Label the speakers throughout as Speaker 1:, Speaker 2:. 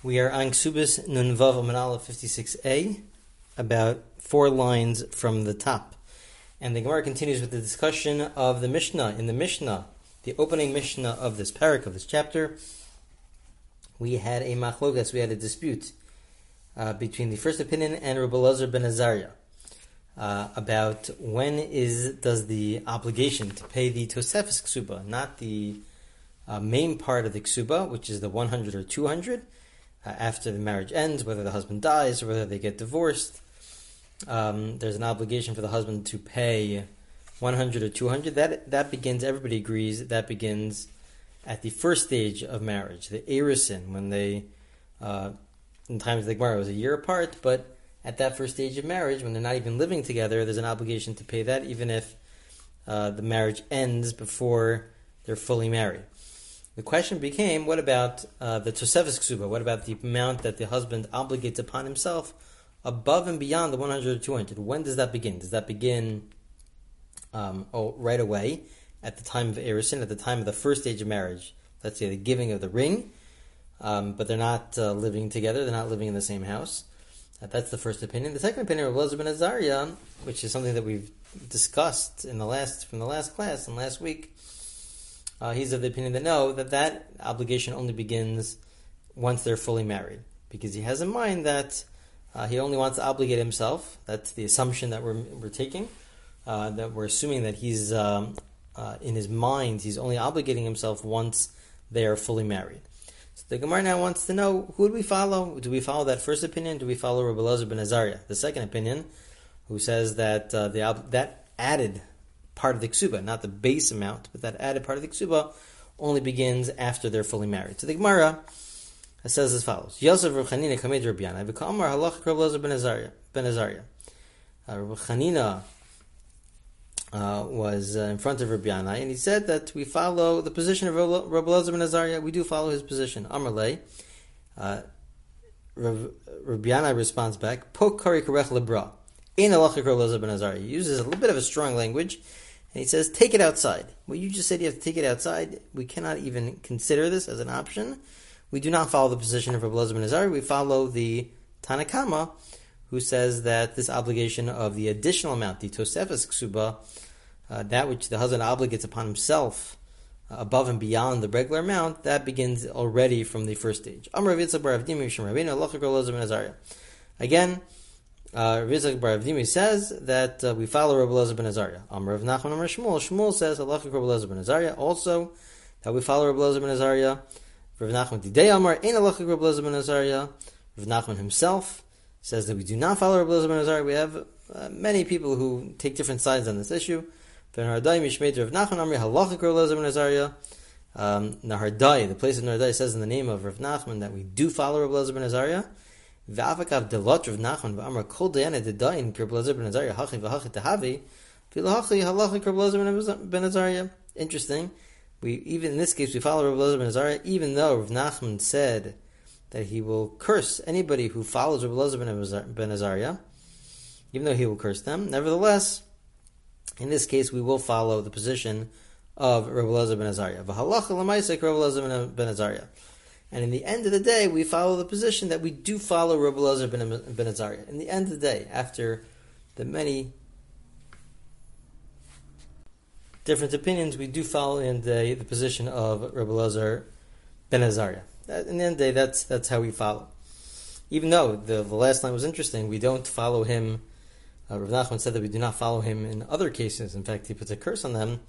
Speaker 1: We are on Ksubis Nunvav Amanala 56a, about four lines from the top. And the Gemara continues with the discussion of the Mishnah. In the Mishnah, the opening Mishnah of this parak, of this chapter, we had a machlogas, we had a dispute uh, between the first opinion and Rabbi ben Azariah uh, about when is does the obligation to pay the Tosefis Ksuba, not the uh, main part of the Ksuba, which is the 100 or 200, uh, after the marriage ends, whether the husband dies or whether they get divorced. Um, there's an obligation for the husband to pay 100 or 200. That that begins. Everybody agrees that begins at the first stage of marriage, the erisin, when they, uh, in times like Gemara, was a year apart, but at that first stage of marriage, when they're not even living together, there's an obligation to pay that, even if uh, the marriage ends before they're fully married. The question became, what about uh, the Tosefis Ksuba? What about the amount that the husband obligates upon himself above and beyond the 100 or 200? When does that begin? Does that begin um, oh, right away at the time of Erisin, at the time of the first stage of marriage? Let's say the giving of the ring, um, but they're not uh, living together, they're not living in the same house. that's the first opinion. The second opinion of Elazar ben Azariah, which is something that we've discussed in the last from the last class and last week, uh, he's of the opinion that no, that that obligation only begins once they're fully married, because he has in mind that uh, he only wants to obligate himself. That's the assumption that we're, we're taking, uh, that we're assuming that he's um, uh, in his mind he's only obligating himself once they are fully married. So the Gemara now wants to know who do we follow? Do we follow that first opinion? Do we follow Rabbi Lazar ben Azariah, the second opinion, who says that uh, the that added part of the ksuba, not the base amount, but that added part of the ksuba only begins after they're fully married. So the Gemara says as follows: Yosef Rav Chanina kamed Rabbi Yana v'kamar halach Rav Lazar ben. Ben Azariah. Uh, Rav Chanina uh, was uh, in front of Rabbi Yana, and he said that we follow the position of Rabbi Lazar ben Azariah. We do follow his position. Amarle. Uh, Yana responds back, "Pok kari karech lebra." In halacha Rabbi Lazar ben Azariah, he uses a little bit of a strong language. And he says, take it outside. Well, you just said you have to take it outside. We cannot even consider this as an option. We do not follow the position of Rabbi Elazar ben Azari. We follow the Tanakama, who says that this obligation of the additional amount, the Tosefes Ksuba, uh, that which the husband obligates upon himself uh, above and beyond the regular amount, that begins already from the first stage. Again, uh, Rizak Bar Avdimi says that uh, we follow Rabbi Elazar ben Azariah. Amr of Nachman Amr Shmuel. Shmuel says Halachic Rabbi Elazar ben Azariah. Also, that we follow Rabbi Elazar ben Azariah. Rav Nachman Didei Amar Ein Halachic Rabbi Elazar ben Azariah. Rav Nachman himself says that we do not follow Rabbi Elazar ben Azariah. We have uh, many people who take different sides on this issue. Ben Hardai Rav Nachman Amri Halachic Rabbi Elazar ben Azariah. Um, Nahardai, the place of Nahardai says in the name of Rav Nachman that we do follow Rabbi Elazar ben Azariah. V'avakav delot Rav Nachman v'amar kol dayana dedayin Elazar ben Azariah hachi v'hachi tehavi v'lahachi halachi Elazar ben Azariah. Interesting. We even in this case we follow Elazar ben Azariah, even though Rav Nachman said that he will curse anybody who follows Elazar ben Azariah, even though he will curse them. Nevertheless, in this case we will follow the position of Elazar ben Azariah. V'halacha l'maisek Elazar ben Azariah. And in the end of the day, we follow the position that we do follow Rabbi Lazar ben, ben Azariah. In the end of the day, after the many different opinions, we do follow in the, the position of Rabbi Lazar ben Azariah. In the end of the day, that's, that's how we follow. Even though the, the last line was interesting, we don't follow him. Uh, Rav Nachman said that we do not follow him in other cases. In fact, he puts a curse on them.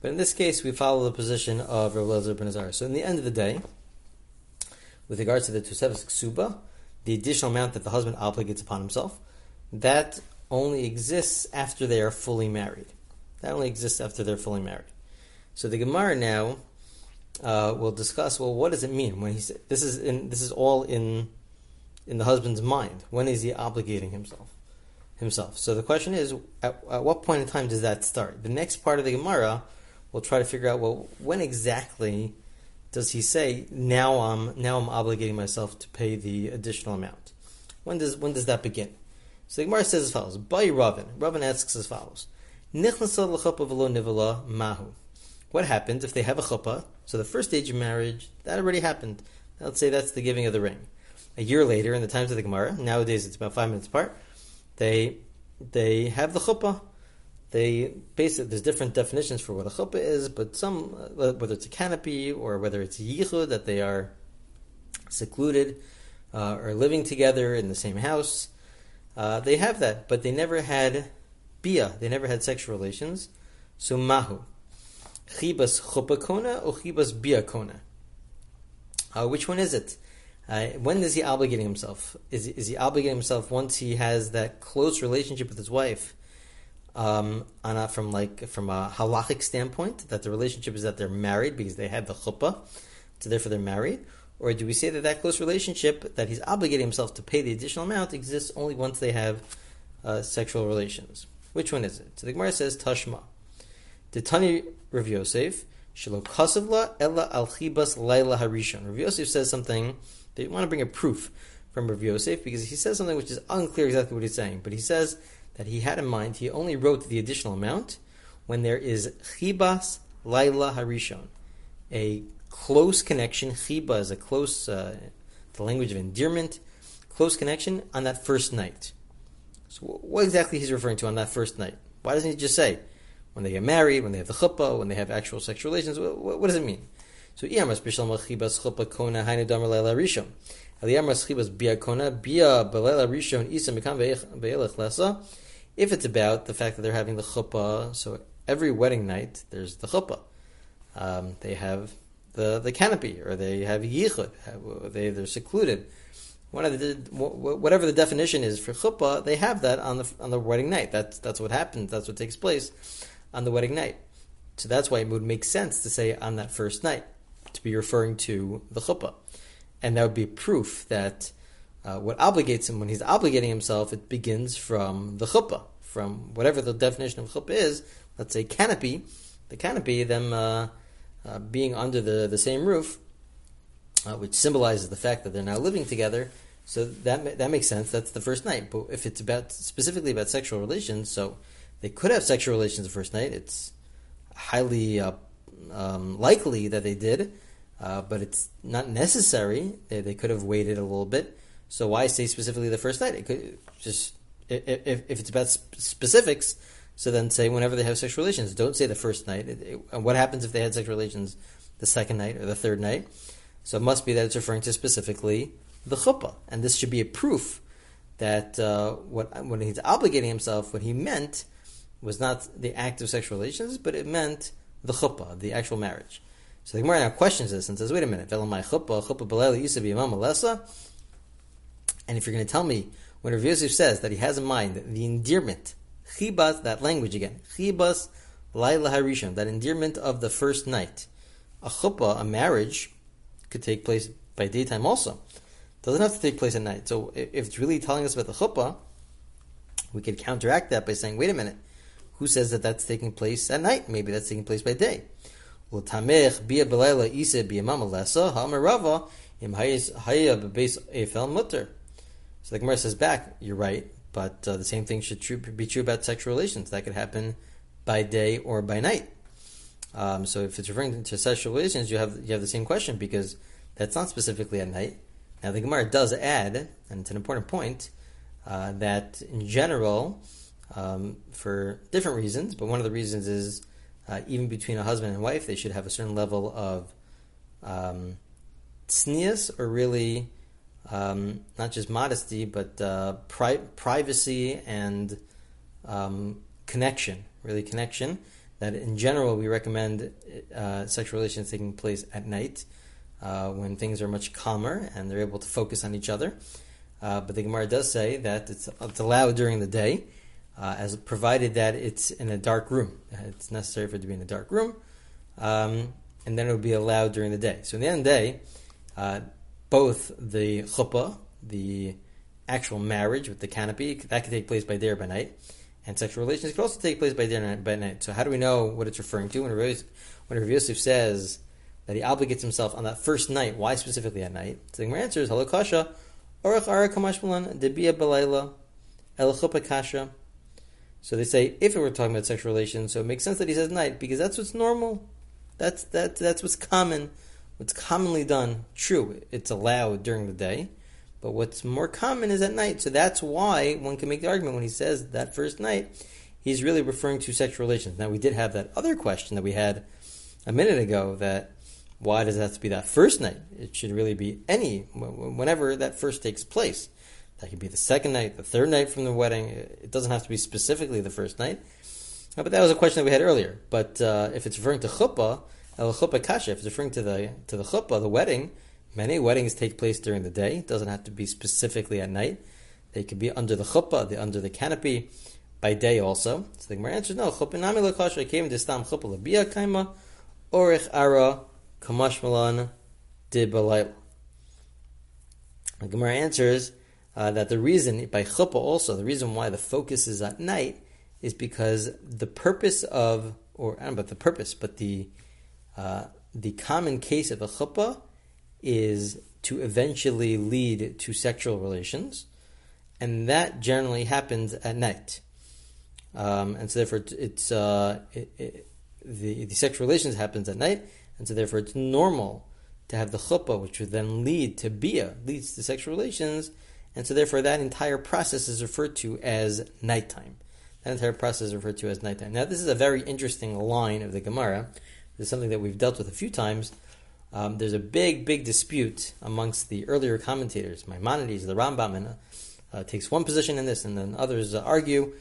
Speaker 1: But in this case, we follow the position of Rabbi Lazar ben Azariah. So in the end of the day, with regards to the Tosefes Ksuba, the additional amount that the husband obligates upon himself, that only exists after they are fully married. That only exists after they're fully married. So the Gemara now uh, will discuss. Well, what does it mean when he said this is in, this is all in in the husband's mind? When is he obligating himself himself? So the question is, at, at what point in time does that start? The next part of the Gemara will try to figure out. Well, when exactly does he say now I'm now I'm obligating myself to pay the additional amount? When does when does that begin? So the Gemara says as follows: By Ravin, Ravin asks as follows: mahu. What happens if they have a chuppah? So the first stage of marriage that already happened. Let's say that's the giving of the ring. a year later, in the times of the Gemara, nowadays it's about five minutes apart, they they have the chuppah. They basically there's different definitions for what a chuppah is, but some whether it's a canopy or whether it's yichud that they are secluded uh, or living together in the same house, uh, they have that, but they never had bia. They never had sexual relations. So mahu, chibas chuppah kona or chibas bia kona. Uh, which one is it? Uh, when is he obligating himself? Is, is he obligating himself once he has that close relationship with his wife? Um, a, from like from a halachic standpoint, that the relationship is that they're married because they have the chuppah, so therefore they're married, or do we say that that close relationship that he's obligating himself to pay the additional amount exists only once they have uh, sexual relations? Which one is it? So the Gemara says Tashma. The Tani Rav Yosef Shelo Kasavla Ella Al Chibas Laila Harishon. Rav Yosef says something that they want to bring a proof from Rav Yosef because he says something which is unclear exactly what he's saying. But he says that he had in mind, he only wrote the additional amount when there is chibas laila harishon, a close connection. Chiba is a close, uh, the language of endearment, close connection on that first night. So what exactly he's referring to on that first night? Why doesn't he just say when they get married, when they have the chuppah, when they have actual sexual relations? What, what, what does it mean? So If it's about the fact that they're having the chuppah, so every wedding night there's the chuppah. Um, they have the, the canopy, or they have yichud, they, they're secluded. Whatever the definition is for chuppah, they have that on the on the wedding night. That's that's what happens. That's what takes place on the wedding night. So that's why it would make sense to say on that first night to be referring to the chuppah. And that would be proof that uh, what obligates him when he's obligating himself, it begins from the chuppah, from whatever the definition of chuppah is. Let's say canopy, the canopy, them uh, uh, being under the, the same roof, uh, which symbolizes the fact that they're now living together. So that that makes sense. That's the first night. But if it's about specifically about sexual relations, so they could have sexual relations the first night. It's highly uh, um, likely that they did, uh, but it's not necessary. They, they, could have waited a little bit. So why say specifically the first night? It could just if, if, it's about specifics. So then say whenever they have sexual relations. Don't say the first night. It, what happens if they had sexual relations the second night or the third night? So it must be that it's referring to specifically the chuppah, and this should be a proof that uh, what when he's obligating himself, what he meant was not the act of sexual relations, but it meant the chuppah, the actual marriage. So the Gemara now questions this and says, wait a minute, chuppah, chuppah used to be And if you're going to tell me, when Rav Yosef says that he has in mind the endearment, chibas, that language again, chibas laila harishon, that endearment of the first night, a chuppah, a marriage, could take place by daytime also. Doesn't have to take place at night. So if it's really telling us about the chuppah, we could counteract that by saying, wait a minute, who says that that's taking place at night? Maybe that's taking place by day. So the Gemara says back, you're right, but uh, the same thing should true, be true about sexual relations. That could happen by day or by night. Um, so if it's referring to sexual relations, you have you have the same question because that's not specifically at night. Now the Gemara does add, and it's an important point, uh, that in general um, for different reasons, but one of the reasons is uh, even between a husband and wife, they should have a certain level of um, or really um, not just modesty, but uh, pri- privacy and um, connection, really connection. That in general, we recommend uh, sexual relations taking place at night uh, when things are much calmer and they're able to focus on each other. Uh, but the Gemara does say that it's, it's allowed during the day uh, as provided that it's in a dark room. It's necessary for it to be in a dark room, um, and then it will be allowed during the day. So, in the end of the day, uh, both the chuppah, the actual marriage with the canopy, that could take place by day or by night, and sexual relations could also take place by day or by night. So, how do we know what it's referring to when Rav, when Rav Yosef says that he obligates himself on that first night? Why specifically at night? So, the answer is halakasha. Orach ara kamashmalan debia belayla el kasha so they say if were talking about sexual relations, so it makes sense that he says night because that's what's normal. That's that that's what's common, what's commonly done. True, it's allowed during the day, but what's more common is at night. So that's why one can make the argument when he says that first night, he's really referring to sexual relations. Now we did have that other question that we had a minute ago that why does it have to be that first night? It should really be any, whenever that first takes place. That could be the second night, the third night from the wedding. It doesn't have to be specifically the first night. Uh, but that was a question that we had earlier. But uh, if it's referring to chuppah, el chuppah kasha, if it's referring to the to the chuppah, the wedding, many weddings take place during the day. It doesn't have to be specifically at night. They could be under the chuppah, the, under the canopy, by day also. So the Gemara answers, no, chuppah nami lekasha came to stam chuppah labia kaima, orich ara kamashmalan dibalayla. The Gemara answers uh, that the reason, by chuppah also, the reason why the focus is at night is because the purpose of, or I don't know about the purpose, but the uh, the common case of a chuppah is to eventually lead to sexual relations, and that generally happens at night. Um, and so therefore, it's uh, it, it, the the sexual relations happens at night, and so therefore, it's normal to have the chuppah, which would then lead to bia, leads to sexual relations, and so therefore, that entire process is referred to as nighttime. That entire process is referred to as nighttime. Now, this is a very interesting line of the Gemara. This is something that we've dealt with a few times. Um, there's a big, big dispute amongst the earlier commentators. Maimonides, the Rambam, and, uh, takes one position in this, and then others uh, argue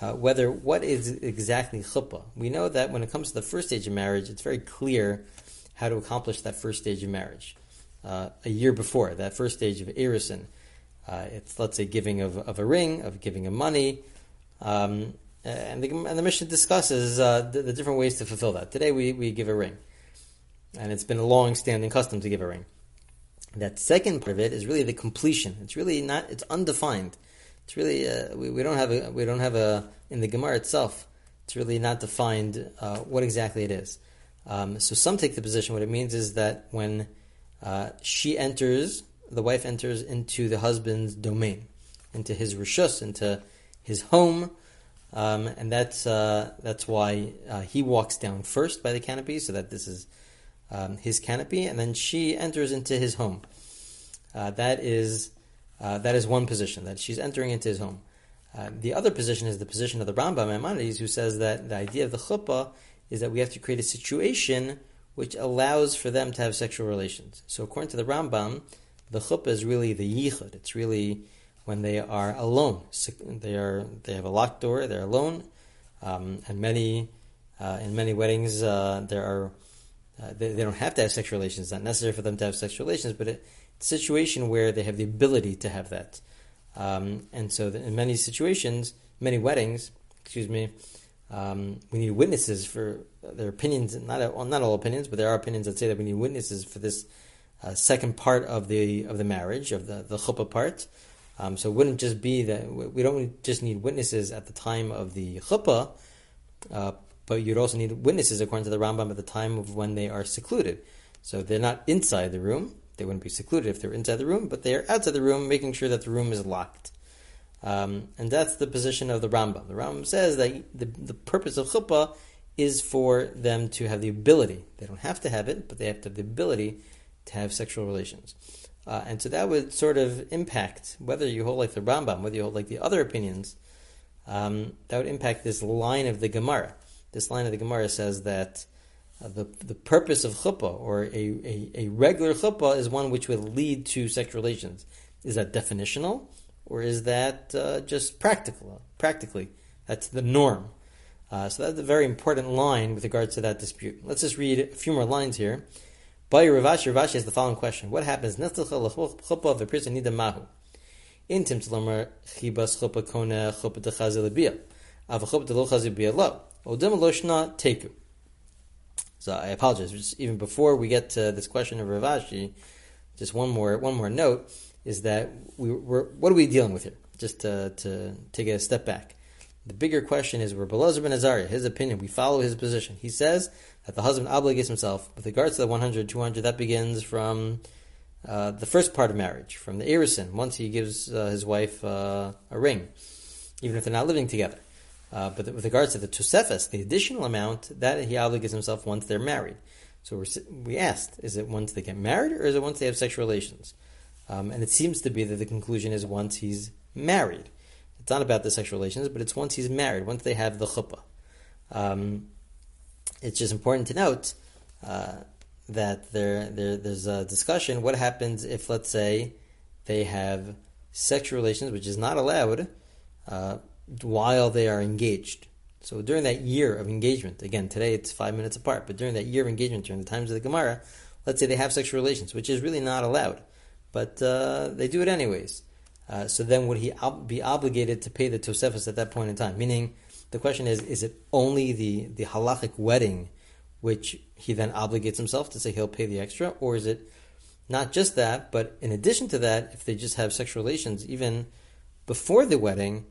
Speaker 1: uh, whether what is exactly chuppah. We know that when it comes to the first stage of marriage, it's very clear how to accomplish that first stage of marriage. Uh, a year before that first stage of erison, uh, it's let's say giving of, of a ring, of giving of money, um, and, the, and the Mishnah discusses uh, the, the, different ways to fulfill that. Today we, we give a ring, and it's been a long-standing custom to give a ring. That second part of it is really the completion. It's really not. It's undefined. It's really uh, we, we don't have a we don't have a in the Gemara itself. It's really not defined uh, what exactly it is. Um, so some take the position. What it means is that when uh, she enters, the wife enters into the husband's domain, into his rishus, into his home, um, and that's uh, that's why uh, he walks down first by the canopy, so that this is um, his canopy, and then she enters into his home. Uh, that is uh, that is one position that she's entering into his home. Uh, the other position is the position of the Rambam Maimonides, who says that the idea of the chuppah is that we have to create a situation which allows for them to have sexual relations. So, according to the Rambam, the chuppah is really the yichud. It's really when they are alone. They are they have a locked door. They're alone, um, and many uh, in many weddings uh, there are uh, they, they, don't have to have sexual relations. It's not necessary for them to have sexual relations, but it's a situation where they have the ability to have that. Um, and so, in many situations, many weddings, excuse me, um, we need witnesses for their opinions. Not not all opinions, but there are opinions that say that we need witnesses for this uh, second part of the of the marriage of the the chuppah part. Um, so it wouldn't just be that we don't just need witnesses at the time of the chuppah, uh, but you'd also need witnesses according to the Rambam at the time of when they are secluded. So they're not inside the room; they wouldn't be secluded if they're inside the room, but they are outside the room, making sure that the room is locked. Um, and that's the position of the Rambam. The Rambam says that the, the purpose of chuppah is for them to have the ability. They don't have to have it, but they have to have the ability to have sexual relations. Uh, and so that would sort of impact whether you hold like the Rambam, whether you hold like the other opinions. Um, that would impact this line of the Gemara. This line of the Gemara says that uh, the the purpose of chuppah or a, a, a, regular chuppah is one which would lead to sexual relations. Is that definitional, or is that uh, just practical? Practically, that's the norm. Uh, so that's a very important line with regards to that dispute. Let's just read a few more lines here. By Rav Ashi, Ravashi has the following question: What happens? chuppah of a person nida mahu. Intim tlomer chibas chuppah kona chuppah dechazil bia. Av chuppah delo chazil bia lo. Odem loshna teku. So I apologize. Just even before we get to this question of Ravashi, just one more one more note is that we, we're what are we dealing with here? Just to, to take a step back. The bigger question is, we're Belazar ben Azariah, his opinion, we follow his position. He says that the husband obligates himself with regards to the 100, 200, that begins from uh, the first part of marriage, from the erison, once he gives uh, his wife uh, a ring, even if they're not living together. Uh, but with regards to the tosefes, the additional amount, that he obligates himself once they're married. So we asked, is it once they get married or is it once they have sexual relations? Um, and it seems to be that the conclusion is once he's married. It's not about the sexual relations, but it's once he's married, once they have the chuppah. Um, it's just important to note uh, that there, there, there's a discussion. What happens if, let's say, they have sexual relations, which is not allowed, uh, while they are engaged? So during that year of engagement, again, today it's five minutes apart, but during that year of engagement, during the times of the Gemara, let's say they have sexual relations, which is really not allowed, but uh, they do it anyways. Uh, so then would he ob- be obligated to pay the Tosefos at that point in time? Meaning, the question is, is it only the, the halachic wedding which he then obligates himself to say he'll pay the extra, or is it not just that, but in addition to that, if they just have sexual relations even before the wedding,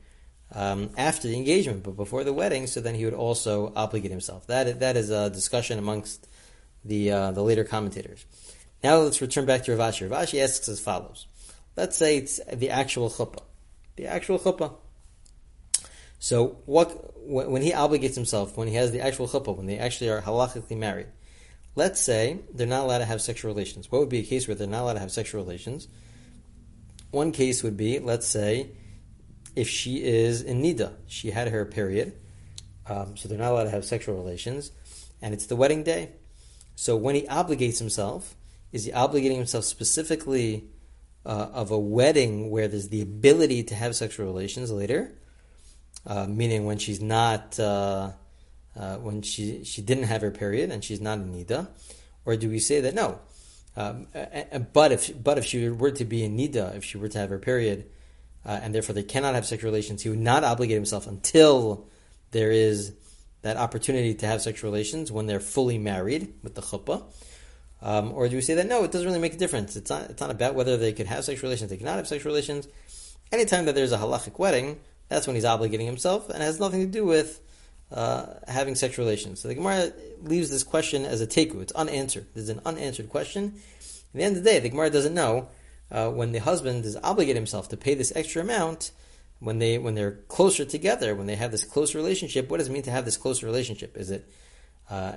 Speaker 1: um, after the engagement, but before the wedding, so then he would also obligate himself. That that is a discussion amongst the uh, the later commentators. Now let's return back to Rav Ashi. Rav Ashi asks as follows: Let's say it's the actual chuppah, the actual chuppah. So what when he obligates himself, when he has the actual chuppah, when they actually are halachically married, let's say they're not allowed to have sexual relations. What would be a case where they're not allowed to have sexual relations? One case would be, let's say, if she is in nida, she had her period, um, so they're not allowed to have sexual relations, and it's the wedding day. So when he obligates himself, is he obligating himself specifically uh, of a wedding where there's the ability to have sexual relations later, uh, meaning when she's not, uh, uh when she she didn't have her period and she's not in nida, or do we say that no? Um, but if but if she were to be in nida, if she were to have her period, uh, and therefore they cannot have sexual relations, he would not obligate himself until there is that opportunity to have sexual relations when they're fully married with the chuppah. Um, or do we say that no, it doesn't really make a difference? It's not, it's not about whether they could have sexual relations, they cannot have sexual relations. Anytime that there's a halachic wedding, that's when he's obligating himself and has nothing to do with uh, having sexual relations. So the Gemara leaves this question as a teku. It's unanswered. There's an unanswered question. At the end of the day, the Gemara doesn't know uh, when the husband is obligated himself to pay this extra amount, when they when they're closer together, when they have this close relationship, what does it mean to have this close relationship? Is it uh,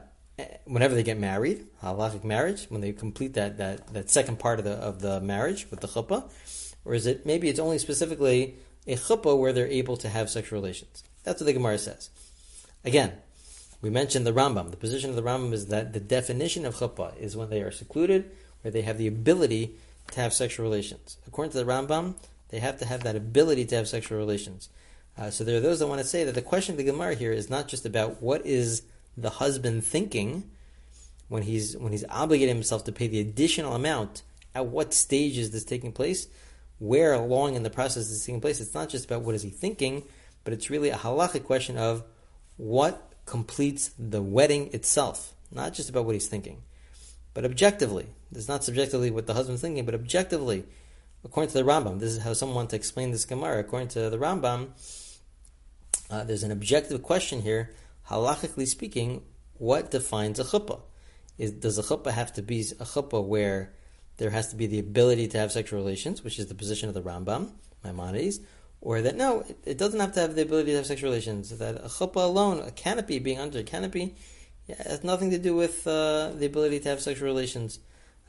Speaker 1: whenever they get married, halachic marriage, when they complete that, that, that second part of the of the marriage with the chuppah, or is it maybe it's only specifically a chuppah where they're able to have sexual relations? That's what the Gemara says. Again, we mentioned the Rambam. The position of the Rambam is that the definition of chuppah is when they are secluded, where they have the ability to have sexual relations. According to the Rambam, they have to have that ability to have sexual relations. Uh, so there are those that want to say that the question of the Gemara here is not just about what is the husband thinking when he's when he's obligating himself to pay the additional amount. At what stage is this taking place? Where along in the process is taking place? It's not just about what is he thinking, but it's really a halachic question of what completes the wedding itself, not just about what he's thinking. But objectively, it's not subjectively what the husband's thinking, but objectively, according to the Rambam, this is how someone wants to explain this Gemara. According to the Rambam, uh, there's an objective question here. Halachically speaking, what defines a chuppah? Is, does a chuppah have to be a chuppah where there has to be the ability to have sexual relations, which is the position of the Rambam, Maimonides, or that no, it, it, doesn't have to have the ability to have sexual relations. That a chuppah alone, a canopy, being under a canopy, yeah, has nothing to do with uh, the ability to have sexual relations.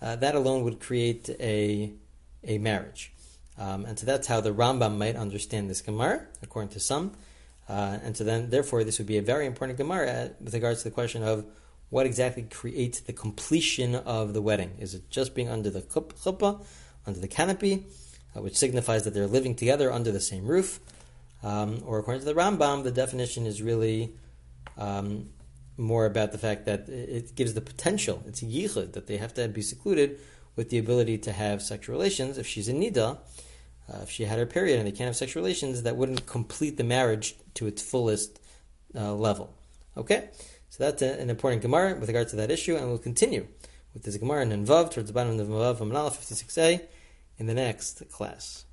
Speaker 1: Uh, that alone would create a a marriage, um, and so that's how the Rambam might understand this Gemara, according to some. Uh, and so then, therefore, this would be a very important Gemara with regards to the question of what exactly creates the completion of the wedding. Is it just being under the chuppah, under the canopy, uh, which signifies that they're living together under the same roof? Um, or according to the Rambam, the definition is really um, more about the fact that it gives the potential, it's yichud, that they have to be secluded with the ability to have sexual relations. If she's in nida, uh, if she had her period and they can't have sexual relations, that wouldn't complete the marriage to its fullest uh, level. Okay, so that's an important Gemara with regard to that issue, and we'll continue with this Gemara in Vav towards the bottom of the Vav 56a in the next class.